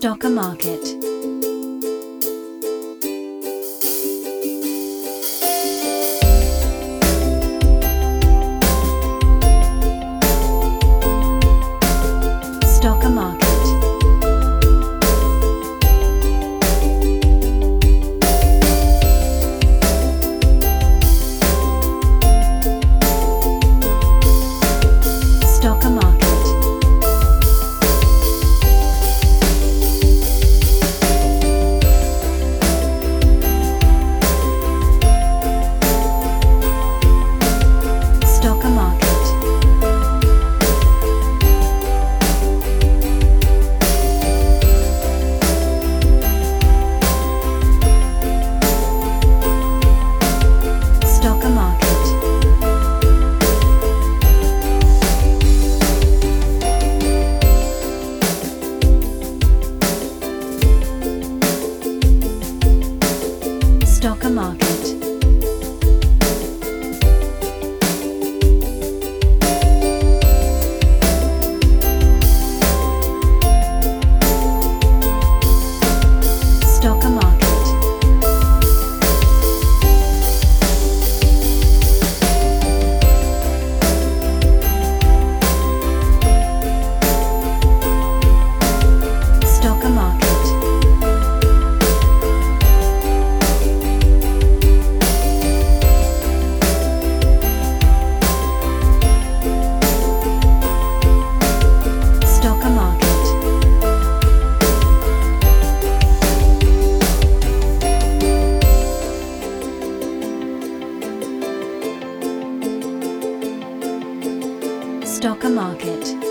Stocker market. Stocker market. Stocker market.